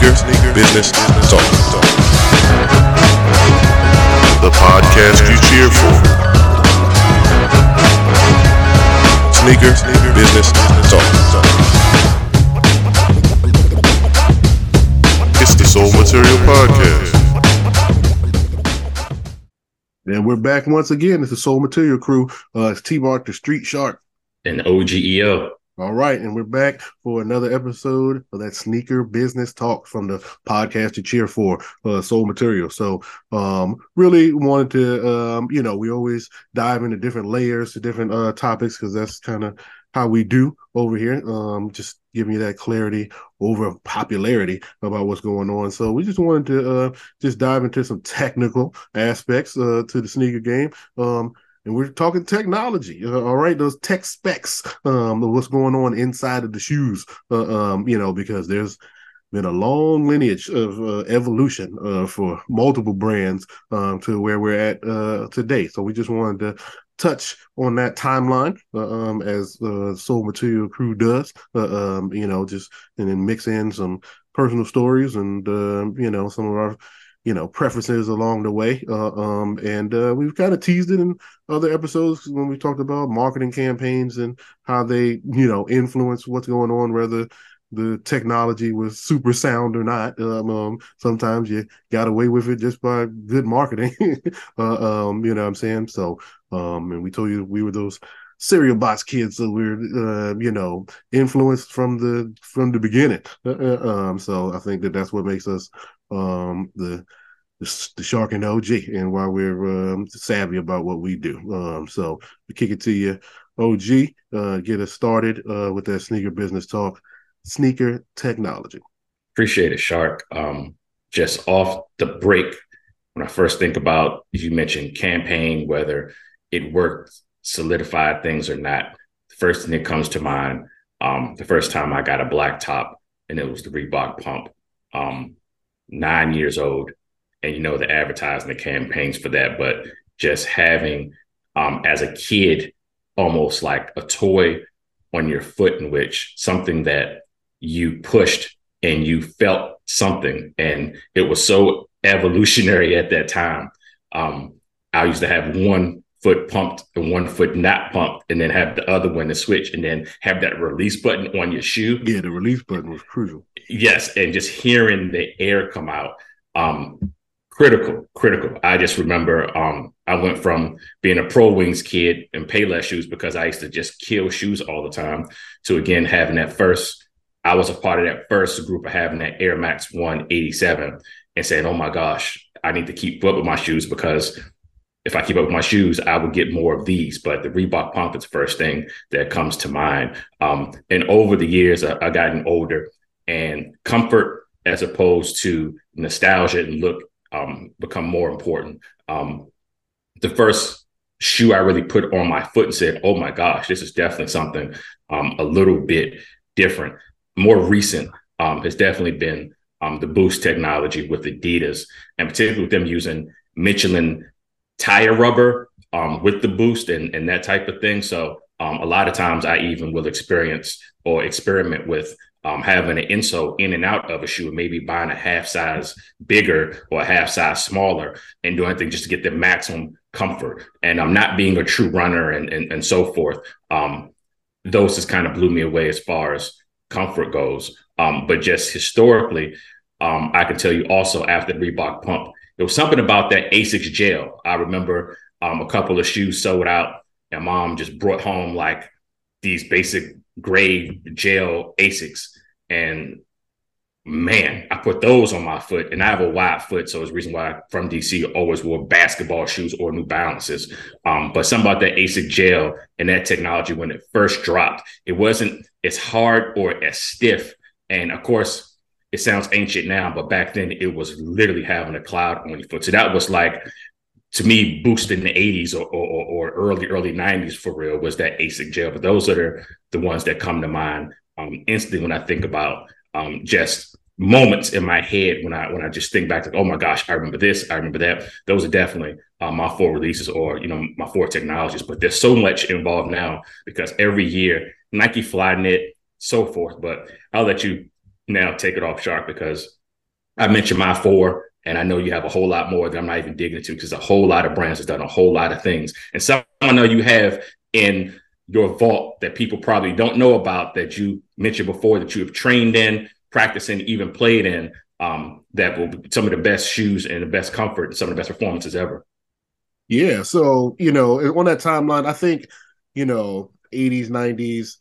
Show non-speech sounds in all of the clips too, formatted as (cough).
Sneaker, sneaker, business, talk, talk. The podcast you cheer for. Sneaker, sneaker, business, talk, talk. It's the Sole Material Podcast. And we're back once again. It's the Sole Material Crew. Uh, it's T Mark, the Street Shark. And OGEO. All right, and we're back for another episode of that sneaker business talk from the podcast to cheer for, uh, Sole Material. So, um, really wanted to, um, you know, we always dive into different layers to different uh topics because that's kind of how we do over here. Um, just giving you that clarity over popularity about what's going on. So we just wanted to uh just dive into some technical aspects uh to the sneaker game. Um and we're talking technology uh, all right those tech specs um what's going on inside of the shoes uh, um you know because there's been a long lineage of uh, evolution uh, for multiple brands um, to where we're at uh, today. So we just wanted to touch on that timeline uh, um, as uh, sole material crew does um, you know just and then mix in some personal stories and you know some of our you know preferences along the way. Uh, um, and uh, we've kind of teased it in other episodes when we talked about marketing campaigns and how they you know influence what's going on whether the technology was super sound or not. Um, um, sometimes you got away with it just by good marketing. (laughs) Uh, um, you know what i'm saying? So um, and we told you we were those cereal box kids so we're uh, you know influenced from the from the beginning. Uh, uh um, so i think that that's what makes us um, the, the, the shark and OG, and why we're um, savvy about what we do. Um, so we kick it to you, OG. Uh, get us started uh, with that sneaker business talk, sneaker technology. Appreciate it, Shark. Um, just off the break, when I first think about you mentioned campaign, whether it worked, solidified things or not. The first thing that comes to mind, um, the first time I got a black top, and it was the Reebok pump. Um, nine years old and you know the advertising the campaigns for that but just having um as a kid almost like a toy on your foot in which something that you pushed and you felt something and it was so evolutionary at that time. Um i used to have one foot pumped and one foot not pumped, and then have the other one to switch, and then have that release button on your shoe. Yeah, the release button was crucial. Yes, and just hearing the air come out, um, critical, critical. I just remember um, I went from being a pro wings kid and Payless shoes because I used to just kill shoes all the time to again having that first. I was a part of that first group of having that Air Max 187 and saying, "Oh my gosh, I need to keep up with my shoes because if I keep up with my shoes, I would get more of these. But the Reebok pump is first thing that comes to mind. Um, and over the years, I, have gotten older, and comfort as opposed to nostalgia and look um, become more important. Um, the first shoe I really put on my foot and said, "Oh my gosh, this is definitely something um, a little bit different." More recent um, has definitely been um, the Boost technology with Adidas, and particularly with them using Michelin tire rubber um, with the boost and, and that type of thing. So um, a lot of times I even will experience or experiment with um, having an insole in and out of a shoe, and maybe buying a half size bigger or a half size smaller and doing anything just to get the maximum comfort. And I'm not being a true runner and, and, and so forth. Um, those just kind of blew me away as far as comfort goes. Um, but just historically, um, I can tell you also after the Reebok pump, there was something about that Asics gel. I remember um, a couple of shoes sold out, and mom just brought home like these basic gray gel Asics. And man, I put those on my foot, and I have a wide foot, so it's the reason why I, from DC always wore basketball shoes or New Balances. Um, but something about that ASIC gel and that technology when it first dropped, it wasn't as hard or as stiff. And of course, it sounds ancient now, but back then it was literally having a cloud on your foot. So that was like to me, boosting the 80s or, or, or, early, early 90s for real was that ASIC gel. But those are the, the ones that come to mind um, instantly when I think about um, just moments in my head when I when I just think back to oh my gosh, I remember this, I remember that. Those are definitely uh, my four releases or you know my four technologies. But there's so much involved now because every year Nike Flyknit, so forth. But I'll let you now take it off shark because I mentioned my four, and I know you have a whole lot more that I'm not even digging into because a whole lot of brands has done a whole lot of things. And some I know you have in your vault that people probably don't know about that you mentioned before that you have trained in, practicing, even played in. Um, that will be some of the best shoes and the best comfort and some of the best performances ever. Yeah. So, you know, on that timeline, I think, you know, 80s, 90s,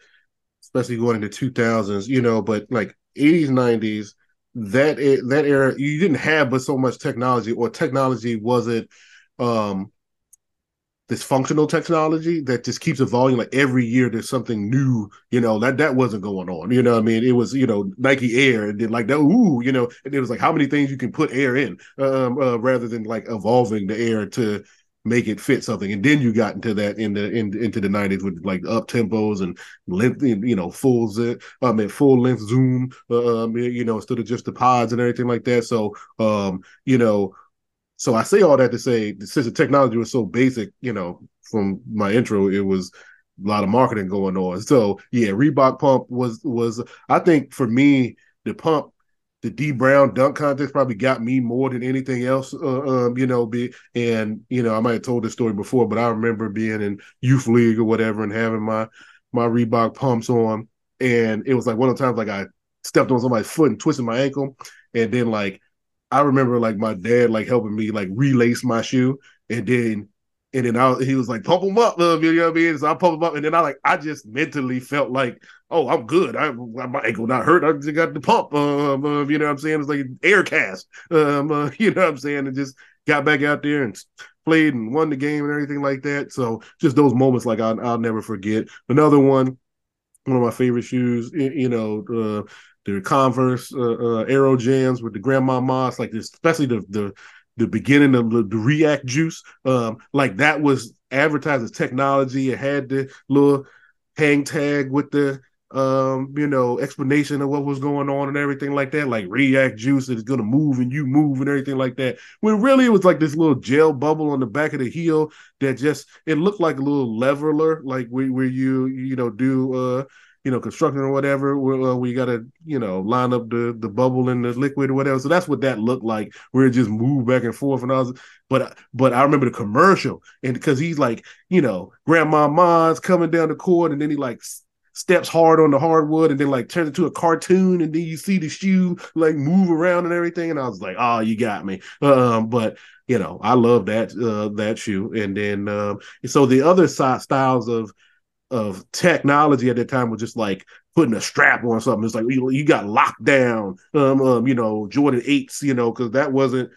especially going into 2000s, you know, but like 80s, 90s, that that era you didn't have but so much technology or technology wasn't um this functional technology that just keeps evolving like every year there's something new you know that that wasn't going on you know i mean? It was you know nike air and then like that ooh you know and it was like how many things you can put air in um uh, rather than like evolving the air to make it fit something. And then you got into that in the in, into the 90s with like up tempos and length, you know, full zip, I mean full length zoom, um, you know, instead of just the pods and everything like that. So um, you know, so I say all that to say since the technology was so basic, you know, from my intro, it was a lot of marketing going on. So yeah, Reebok pump was was I think for me, the pump the Dee Brown dunk contest probably got me more than anything else. Uh, um, you know, be and you know I might have told this story before, but I remember being in youth league or whatever and having my my Reebok pumps on, and it was like one of the times like I stepped on somebody's foot and twisted my ankle, and then like I remember like my dad like helping me like relace my shoe, and then and then I he was like pump them up, love you know what I mean. So I pump them up, and then I like I just mentally felt like oh, I'm good. I my ankle not hurt. I just got the pump. Um, uh, you know what I'm saying? It's like an air cast. Um, uh, (laughs) you know what I'm saying? And just got back out there and played and won the game and everything like that. So just those moments, like I'll, I'll never forget. Another one, one of my favorite shoes. You know, uh, the Converse uh, uh, Aero Jams with the Grandmama's, like this, especially the the the beginning of the, the React Juice. Um, like that was advertised as technology. It had the little hang tag with the um, you know, explanation of what was going on and everything like that, like React Juice is gonna move and you move and everything like that. When really it was like this little gel bubble on the back of the heel that just it looked like a little leveler, like where, where you you know do uh you know construction or whatever, uh, we gotta you know line up the the bubble in the liquid or whatever. So that's what that looked like, where it just moved back and forth. And I was, but but I remember the commercial, and because he's like you know Grandmama's coming down the court, and then he like steps hard on the hardwood and then like turns into a cartoon and then you see the shoe like move around and everything and I was like oh you got me um but you know I love that uh that shoe and then um so the other side styles of of technology at that time was just like putting a strap on something. It's like you, you got locked down um, um you know Jordan 8s you know because that wasn't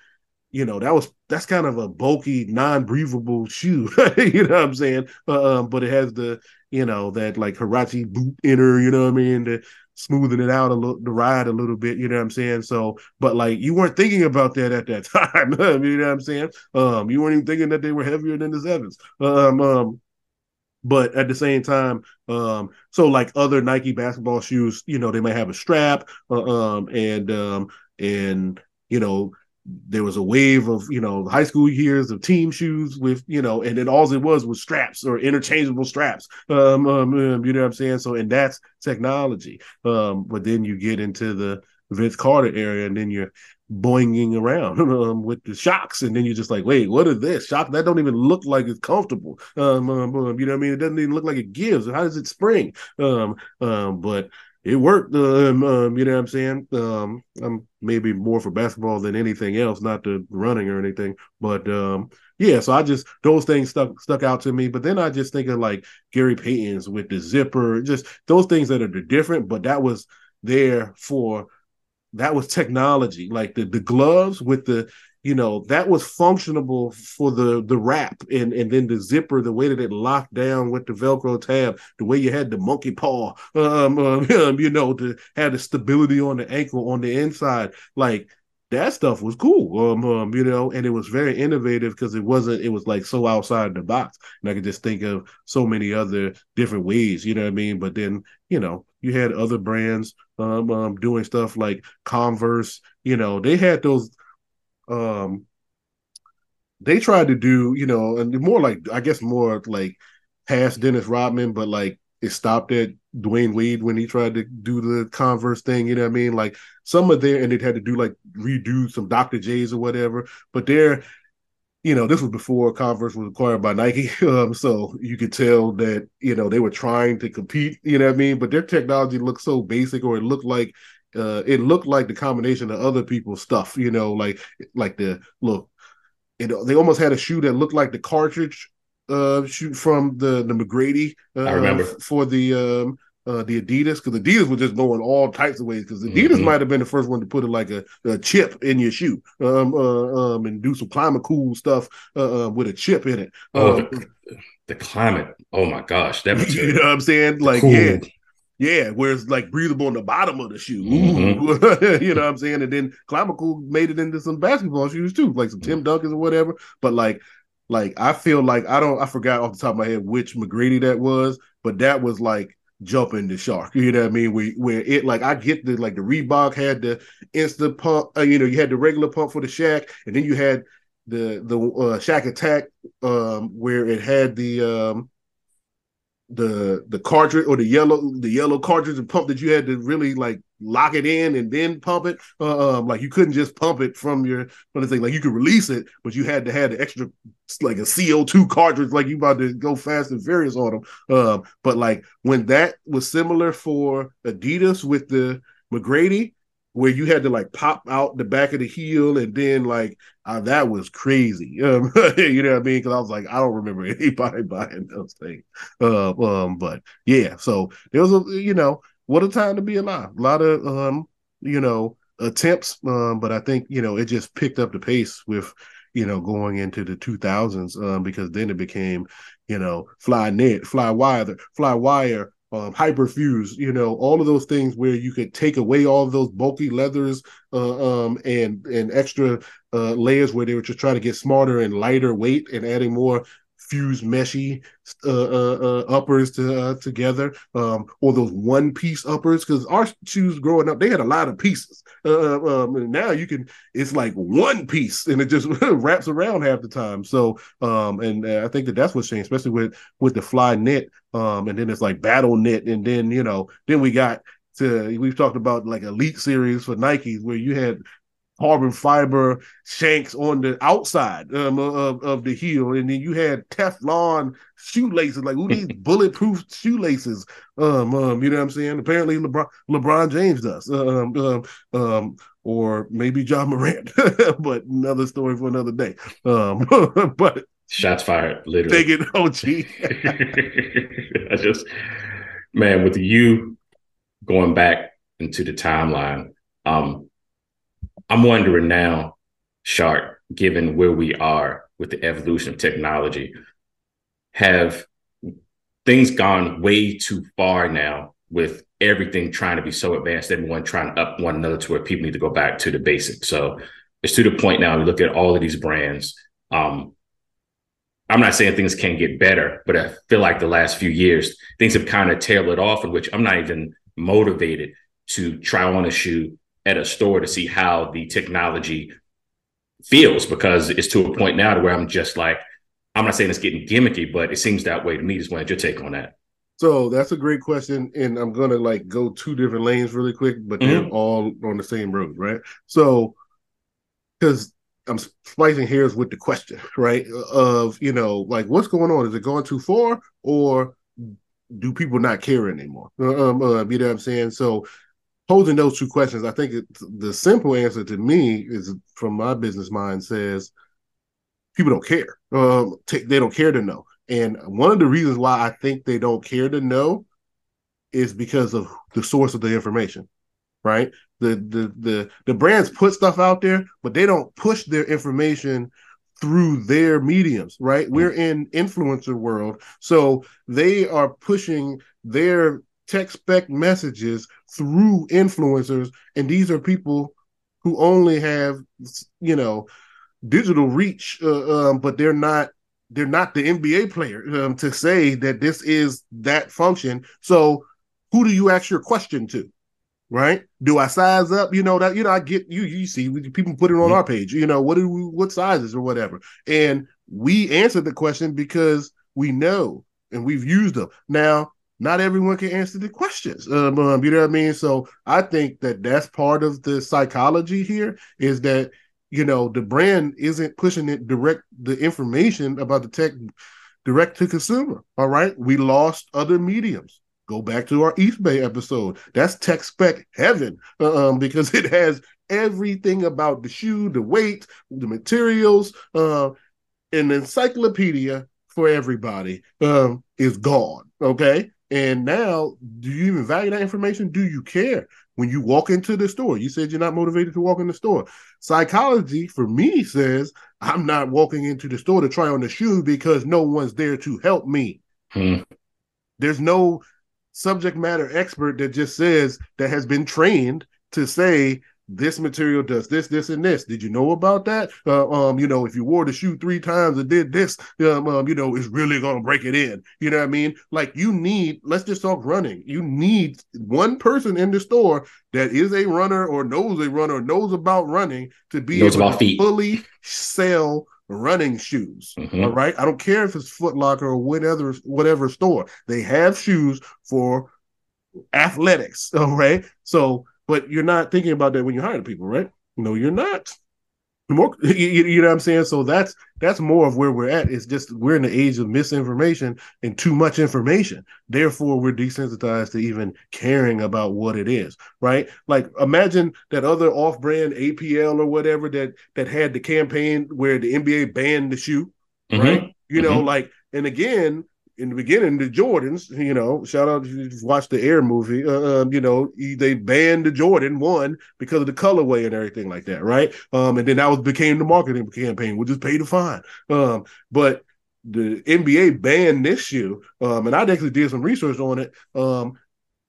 you know that was that's kind of a bulky non-breathable shoe (laughs) you know what i'm saying? Uh, um, but it has the you know that like Huarache boot inner you know what i mean to smoothing it out a little the ride a little bit you know what i'm saying? So but like you weren't thinking about that at that (laughs) time (laughs) you know what i'm saying? Um you weren't even thinking that they were heavier than the sevens. Um um but at the same time um so like other nike basketball shoes you know they might have a strap uh, um and um and you know there was a wave of you know high school years of team shoes with you know and then all it was was straps or interchangeable straps um, um, um, you know what i'm saying? So and that's technology. Um but then you get into the vince carter area and then you're boinging around (laughs) um, with the Shox and then you're just like wait what is this shock that don't even look like it's comfortable um, um, um you know what i mean it doesn't even look like it gives how does it spring um um but it worked. You know what I'm saying? Um, I'm maybe more for basketball than anything else, not the running or anything. But um, yeah, so I just those things stuck stuck out to me. But then I just think of like Gary Payton's with the zipper, just those things that are different. But that was there for that was technology, like the the gloves with the you know that was functionable for the the wrap and and then the zipper the way that it locked down with the velcro tab the way you had the monkey paw um, um (laughs) you know to have the stability on the ankle on the inside. Like that stuff was cool um, um you know and it was very innovative because it wasn't it was like so outside the box. And i could just think of so many other different ways you know what i mean? But then you know you had other brands um, um doing stuff like converse you know they had those um they tried to do, you know, and more like I guess more like past Dennis Rodman, but like it stopped at Dwyane Wade when he tried to do the Converse thing. You know what I mean? Like some of there, and it had to do like redo some Dr. J's or whatever. But they're you know, this was before Converse was acquired by Nike. (laughs) Um, so you could tell that, you know, they were trying to compete, you know what I mean? But their technology looked so basic or it looked like uh it looked like the combination of other people's stuff, you know, like like the look, it, they almost had a shoe that looked like the cartridge uh shoot from the the McGrady uh, I remember. for the um uh, the Adidas because Adidas was just going all types of ways because Adidas Mhm. might have been the first one to put a, like a, a chip in your shoe um, uh, um, and do some ClimaCool stuff uh, uh, with a chip in it. Oh, Um, the, the climate. Oh my gosh, that (laughs) you know what I'm saying? Like, Cool. yeah, yeah, where it's like breathable on the bottom of the shoe. Mm-hmm. (laughs) You know what I'm saying? And then ClimaCool made it into some basketball shoes too, like some Mm. Tim Duncans or whatever. But like, like I feel like I don't I forgot off the top of my head which McGrady that was, but that was like jumping the shark. You know what I mean? Where where it like I get the like the Reebok had the instant pump, uh, you know, you had the regular pump for the Shaq, and then you had the the uh, Shaq Attaq um where it had the um the the cartridge or the yellow the yellow cartridge and pump that you had to really like lock it in and then pump it. Uh, um, like you couldn't just pump it from your from the thing. Like you could release it, but you had to have the extra like a CO two cartridge. Like you about to go fast and furious on them. Um, but like when that was similar for Adidas with the McGrady. Where you had to like pop out the back of the heel and then like uh, that was crazy, (laughs) um, you know what I mean? Because I was like, I don't remember (laughs) anybody (laughs) buying those things. Uh, um, but yeah, so there was a you know what a time to be alive. A lot of um, you know attempts, um, but I think you know it just picked up the pace with you know going into the 2000s um, because then it became you know Flyknit, fly wire, fly wire. Um, hyperfuse, you know, all of those things where you could take away all those bulky leathers uh, um, and and extra uh, layers where they were just trying to get smarter and lighter weight and adding more fused meshy uh, uh, uh, uppers to, uh, together, um, or those one piece uppers. Because our shoes growing up, they had a lot of pieces. Uh, um, now you can, it's like one piece, and it just (laughs) wraps around half the time. So, um, and I think that that's what's changed, especially with with the Flyknit, um, and then it's like BattleKnit, and then you know, then we got to we've talked about like elite series for Nike where you had carbon fiber shanks on the outside um, of, of the heel, and then you had Teflon shoelaces. Like who needs (laughs) bulletproof shoelaces? Um, um, you know what I'm saying? Apparently LeBron LeBron James does. Um, um, um or maybe Ja Morant, (laughs) but another story for another day. Um, (laughs) but Shots fired, literally. take it, OG. I just, man, with you going back into the timeline, um, I'm wondering now, Shark, given where we are with the evolution of technology, have things gone way too far now with everything trying to be so advanced, everyone trying to up one another to where people need to go back to the basics. So it's to the point now, we look at all of these brands. Um, I'm not saying things can't get better, but I feel like the last few years, things have kind of tailed off, in which I'm not even motivated to try on a shoe at a store to see how the technology feels because it's to a point now to where I'm just like, I'm not saying it's getting gimmicky, but it seems that way to me. Just wanted your take on that. So that's a great question, and I'm gonna like go two different lanes really quick, but they're all on the same road, right? So, because I'm splicing hairs with the question, (laughs) right? Of you know, like what's going on? Is it going too far, or do people not care anymore? Um, uh, you know what I'm saying? So, posing those two questions, I think it, the simple answer to me is from my business mind says people don't care. Um, t- they don't care to know. And one of the reasons why I think they don't care to know is because of the source of the information, right? The the the the brands put stuff out there, but they don't push their information through their mediums, right? We're in influencer world, so they are pushing their tech spec messages through influencers, and these are people who only have you know digital reach, uh, um, but they're not they're not the NBA player um, to say that this is that function. So who do you ask your question to? Right? Do I size up? You know that you know I get you. You see people put it on our page. You know what do we, what sizes or whatever, and we answered the question because we know and we've used them. Now not everyone can answer the questions. Um, um, you know what I mean? So I think that that's part of the psychology here is that you know the brand isn't pushing it direct the information about the tech direct to consumer. All right, we lost other mediums. Go back to our Eastbay episode. That's tech spec heaven um, because (laughs) it has everything about the shoe, the weight, the materials, uh, an encyclopedia for everybody um, is gone. Okay. And now, do you even value that information? Do you care when you walk into the store? You said you're not motivated to walk in the store. Psychology, for me, says I'm not walking into the store to try on the shoe because no one's there to help me. Hmm. There's no subject matter expert that just says that has been trained to say this material does this, this, and this. Did you know about that? Uh, um, you know, if you wore the shoe three times and did this, um, um, you know, it's really gonna break it in. You know what I mean? Like you need. Let's just talk running. You need one person in the store that is a runner or knows a runner, knows about running to be Knows able about to feet. fully sell running shoes. Mhm. All right. I don't care if it's Foot Locker or whatever whatever store. They have shoes for athletics. (laughs) All right. So, but you're not thinking about that when you're hiring people, right? No, you're not. More, (laughs) you, you know what I'm saying? So that's that's more of where we're at. It's just we're in the age of misinformation and too much information. Therefore, we're desensitized to even caring about what it is, right? Like imagine that other off-brand APL or whatever that that had the campaign where the NBA banned the shoe, Mhm. right? You know, Mhm. like, and again, in the beginning, the Jordans, you know, shout out if you watch the Air movie, uh, um, you know, they banned the Jordan one because of the colorway and everything like that, right? Um, and then that was became the marketing campaign, which is pay to fine. Um, but the NBA banned this shoe, um, and I actually did some research on it, um,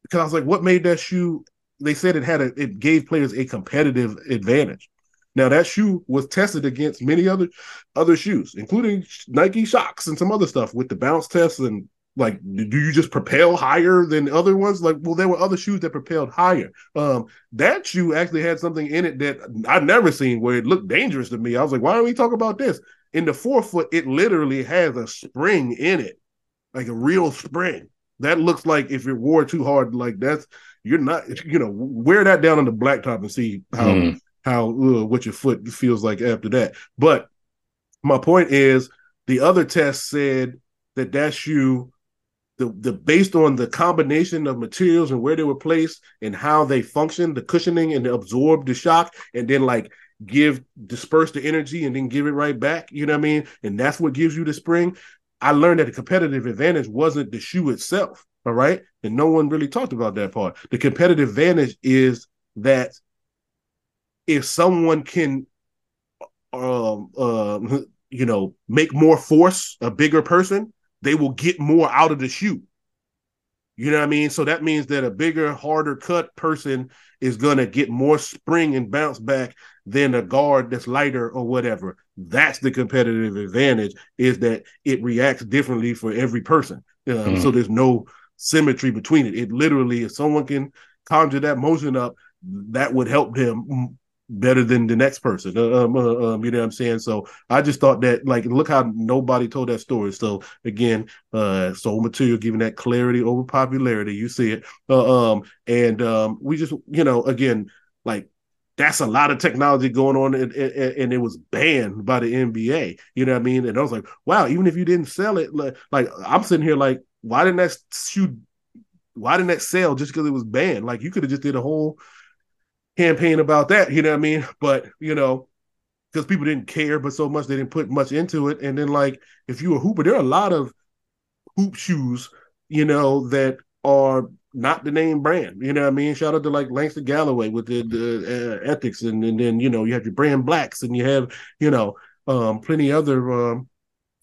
because I was like, what made that shoe? They said it had a, it gave players a competitive advantage. Now that shoe was tested against many other other shoes, including Nike Shox and some other stuff with the bounce tests and like, do you just propel higher than other ones? Like, well, there were other shoes that propelled higher. Um, that shoe actually had something in it that I've never seen where it looked dangerous to me. I was like, why don't we talk about this? In the forefoot, it literally has a spring in it, like a real spring. That looks like if it wore too hard, like that's you're not, you know, wear that down on the blacktop and see how Mm. How uh, what your foot feels like after that. But my point is, the other test said that that shoe, the the based on the combination of materials and where they were placed and how they function, the cushioning and absorb the shock, and then like give disperse the energy and then give it right back. You know what I mean? And that's what gives you the spring. I learned that the competitive advantage wasn't the shoe itself. All right. And no one really talked about that part. The competitive advantage is that if someone can um um (laughs) you know make more force a bigger person they will get more out of the shoe. You know what i mean? So that means that a bigger harder cut person is going to get more spring and bounce back than a guard that's lighter or whatever. That's the competitive advantage is that it reacts differently for every person. Um, Mhm. so there's no symmetry between it. It literally if someone can conjure that motion up that would help them better than the next person. Uh, Um, uh, um, you know what I'm saying? So I just thought that, like, look how nobody told that story. So again, uh, sole material giving that clarity over popularity. You see it, uh, um, and um, we just, you know, again, like. That's a lot of technology going on, and, and, and it was banned by the NBA. You know what I mean? And I was like, wow, even if you didn't sell it, like, like I'm sitting here like, why didn't that shoot? Why didn't that sell just because it was banned? Like you could have just did a whole campaign about that, you know what I mean? But you know, because people didn't care, but so much they didn't put much into it. And then like if you're a hooper, there are a lot of hoop shoes, you know, that are not the name brand. You know what I mean? Shout out to like Langston Galloway with the, the uh, ethics, and, and then you know you have your brand blacks, and you have you know um, plenty other um,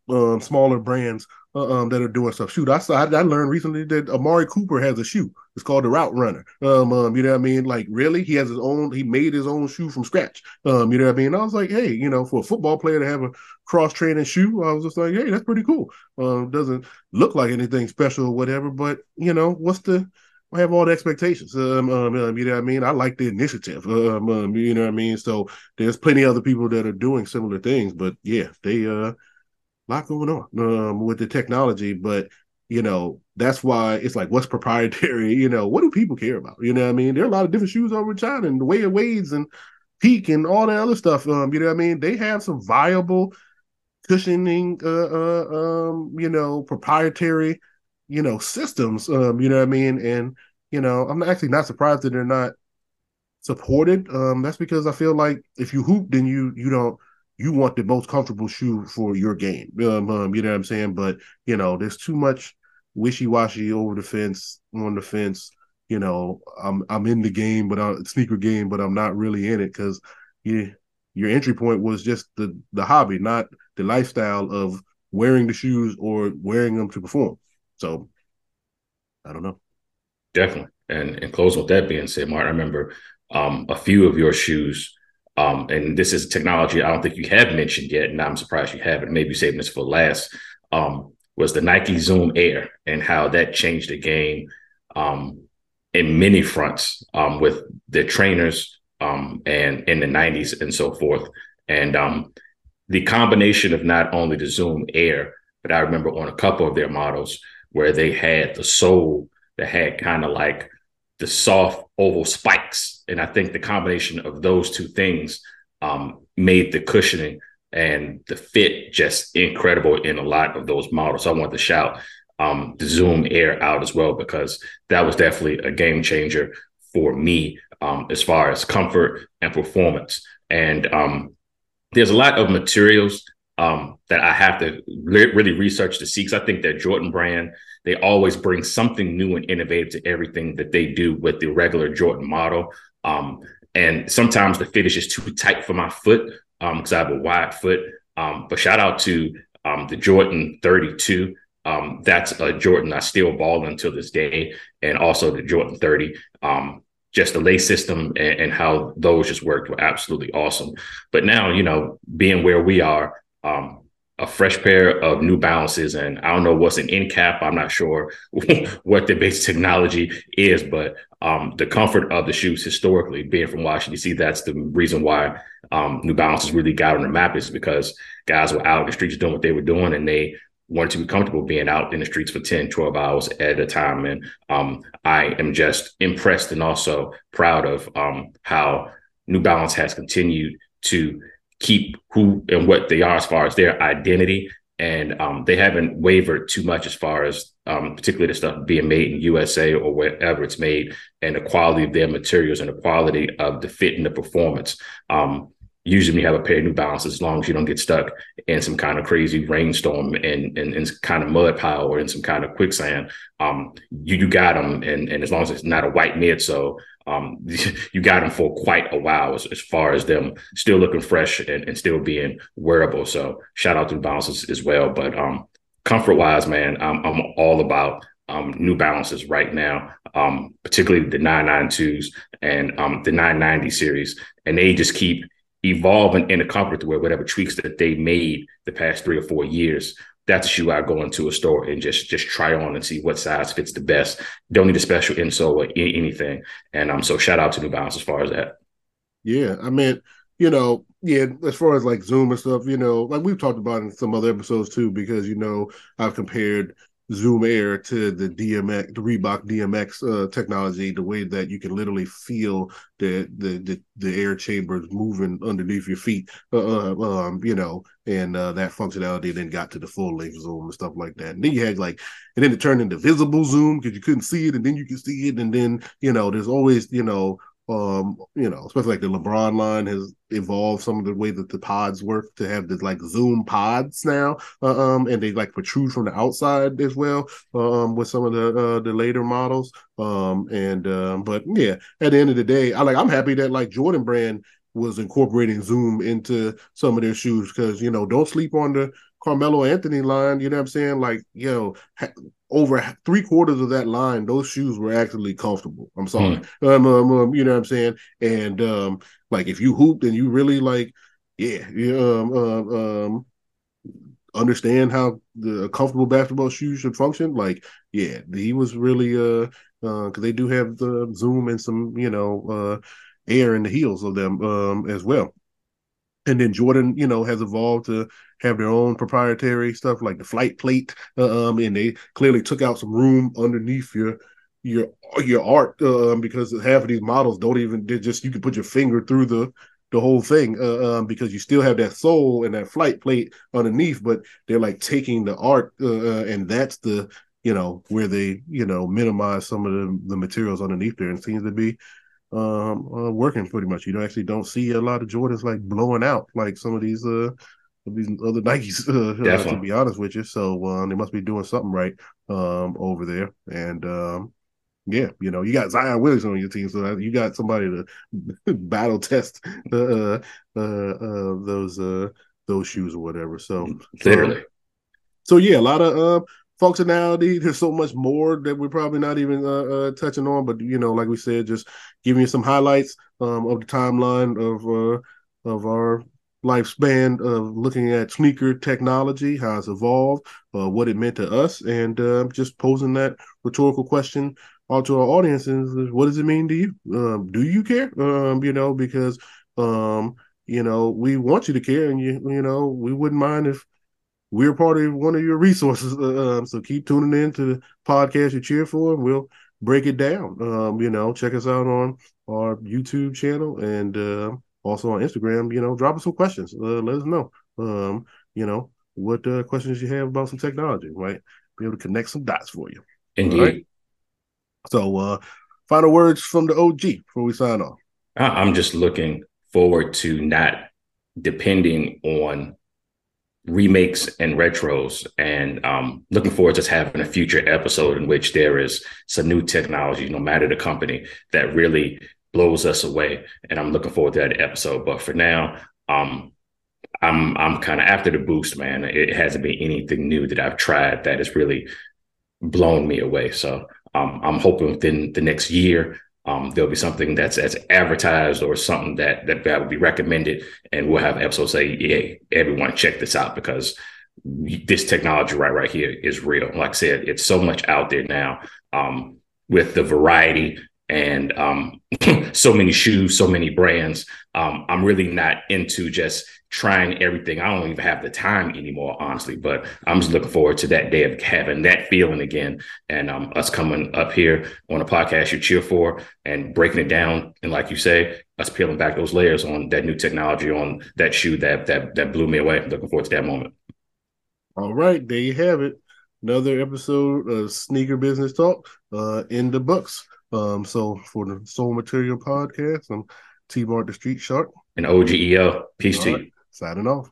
um, smaller brands um, that are doing stuff. Shoot, I saw I, learned recently that Amari Cooper has a shoe. It's called the Route Runner. Um, um, you know what I mean? Like really, he has his own. He made his own shoe from scratch. Um, you know what I mean? I was like, hey, you know, for a football player to have a cross training shoe, I was just like, hey, that's pretty cool. Um, doesn't look like anything special or whatever, but you know, what's the I have all the expectations. Um, um, um, you know what I mean? I like the initiative. Um, um, you know what I mean? So there's plenty of other people that are doing similar things, but yeah, they uh lot going on um with the technology, but you know, that's why it's like, what's proprietary? (laughs) You know, what do people care about? You know what I mean? There are a lot of different shoes over in China and the Way of Wade and peak and all that other stuff. Um, you know what I mean? They have some viable cushioning, uh, uh um, you know, proprietary, you know, systems. Um, you know what I mean? And you know, I'm actually not surprised that they're not supported. Um, that's because I feel like if you hoop, then you you don't you want the most comfortable shoe for your game. Um, um, you know what I'm saying? But you know, there's too much wishy washy over the fence on the fence. You know, I'm I'm in the game, but I sneaker game, but I'm not really in it because you your entry point was just the the hobby, not the lifestyle of wearing the shoes or wearing them to perform. So I don't know. Definitely. And and close with that being said, Mark, I remember um, a few of your shoes. Um, and this is technology I don't think you have mentioned yet, and I'm surprised you haven't. Maybe saving this for last. Um, was the Nike Zoom Air and how that changed the game um, in many fronts um, with the trainers um, and in the 90s and so forth. And um, the combination of not only the Zoom Air, but I remember on a couple of their models where they had the sole that had kind of like the soft oval spikes. And I think the combination of those two things um, made the cushioning and the fit just incredible in a lot of those models. So I want to shout um, the Zoom Air out as well because that was definitely a game changer for me um, as far as comfort and performance. And um, there's a lot of materials um, that I have to re- really research see. Because I think that Jordan brand they always bring something new and innovative to everything that they do with the regular Jordan model. Um, and sometimes the fit is too tight for my foot because um, I have a wide foot. Um, but shout out to um, the Jordan 32. Um, that's a Jordan I still ball until this day, and also the Jordan 30. Um, just the lace system and, and, how those just worked were absolutely awesome. But now, you know, being where we are, um, a fresh pair of New Balances, and I don't know what's an ENCAP. I'm not sure (laughs) what the basic technology is, but um, the comfort of the shoes historically, being from Washington D.C., that's the reason why um, New Balances really got on the map is because guys were out in the streets doing what they were doing, and they wanted to be comfortable being out in the streets for 10, 12 hours at a time. And um, I am just impressed and also proud of um, how New Balance has continued to keep who and what they are as far as their identity. And um, they haven't wavered too much as far as um, particularly the stuff being made in USA or wherever it's made, and the quality of their materials and the quality of the fit and the performance. Um, usually when you have a pair of new balances as long as you don't get stuck in some kind of crazy rainstorm and and, and kind of mud pile or in some kind of quicksand um you you got them and and as long as it's not a white mid so um, (laughs) you got them for quite a while as, as far as them still looking fresh and, and, still being wearable. So shout out to the balances as well. But um, comfort wise, man, I'm, I'm all about um, New Balances right now, um, particularly the 992s and um, the 990 series. And they just keep evolving in a comfort to where whatever tweaks that they made the past three or four years that's a shoe I go into a store and just just try on and see what size fits the best. Don't need a special insole or anything. And um, so shout out to New Balance as far as that. Yeah, I mean, you know, yeah, as far as like Zoom and stuff, you know, like we've talked about in some other episodes too, because you know I've compared Zoom Air to the DMX, the Reebok DMX uh, technology, the way that you can literally feel the the the, the air chambers moving underneath your feet, uh, uh, um, you know, and uh, that functionality then got to the full length zoom and stuff like that. And then you had like, and then it turned into visible zoom because you couldn't see it, and then you could see it, and then you know, there's always you know um, you know, especially like the LeBron line has evolved some of the way that the pods work to have the like zoom pods now, uh, um, and they like protrude from the outside as well, um, with some of the uh, the later models, um, and um, but yeah, at the end of the day, I like I'm happy that like Jordan Brand was incorporating zoom into some of their shoes because you know don't sleep on the Carmelo Anthony line, you know what I'm saying? Like, you know, ha- over three quarters of that line, those shoes were actually comfortable. I'm sorry. Mm. Um, um, um, you know what I'm saying? And um, like if you hooped and you really like, yeah, yeah, um, um, um, understand how the comfortable basketball shoes should function, like, yeah, he was really uh uh because they do have the zoom and some, you know, uh air in the heels of them um as well. and then Jordan, you know, has evolved to have their own proprietary stuff like the flight plate, uh, um, and they clearly took out some room underneath your your your art um, because half of these models don't even they just you can put your finger through the the whole thing uh, um, because you still have that sole and that flight plate underneath, but they're like taking the art uh, uh, and that's the you know where they you know minimize some of the, the materials underneath there and seems to be um, uh, working pretty much. You don't actually don't see a lot of Jordans like blowing out like some of these uh these other (laughs) Nikes. Uh, to be honest with you, so uh, they must be doing something right um over there. And um, yeah, you know, you got Zion Williamson on your team, so you got somebody to (laughs) battle test uh, uh, uh, those uh, those shoes or whatever. So literally. Um, so yeah, a lot of uh, functionality. There's so much more that we're probably not even uh, uh, touching on, but you know, like we said, just giving you some highlights um, of the timeline of uh, of our lifespan of looking at sneaker technology, how it's evolved, uh, what it meant to us, and uh, just posing that rhetorical question out to our audiences: What does it mean to you? Um, do you care? Um, you know, because um, you know we want you to care, and you you know we wouldn't mind if we're part of one of your resources. (laughs) Uh, um, so keep tuning in to the podcast you cheer for, and we'll break it down. Um, you know, check us out on our YouTube channel and uh, also on Instagram. You know, drop us some questions. Uh, let us know. Um, you know what uh, questions you have about some technology. Right, be able to connect some dots for you. Indeed. Right? So, uh, final words from the OG before we sign off. I'm just looking forward to not depending on remakes and retros and um, looking forward to having a future episode in which there is some new technology no matter the company that really blows us away and i'm looking forward to that episode. But for now um, i'm i'm kind of after the boost man. It hasn't been anything new that i've tried that has really blown me away. So um, i'm hoping within the next year um, there'll be something that's that's advertised or something that, that that would be recommended, and we'll have episodes say, "Yeah, everyone, check this out," because this technology right right here is real. Like I said, it's so much out there now um, with the variety and um, (laughs) so many shoes, so many brands. Um, I'm really not into just trying everything. I don't even have the time anymore, honestly. But I'm just looking forward to that day of having that feeling again, and um, us coming up here on a podcast you cheer for and breaking it down. And like you say, us peeling back those layers on that new technology on that shoe that that that blew me away. looking forward to that moment. All right, there you have it. Another episode of Sneaker Business Talk uh, in the books. Um, so for the Sole Material podcast, I'm T Mart the Street Shark. And OGEO. Peace All to right. you. Signing off.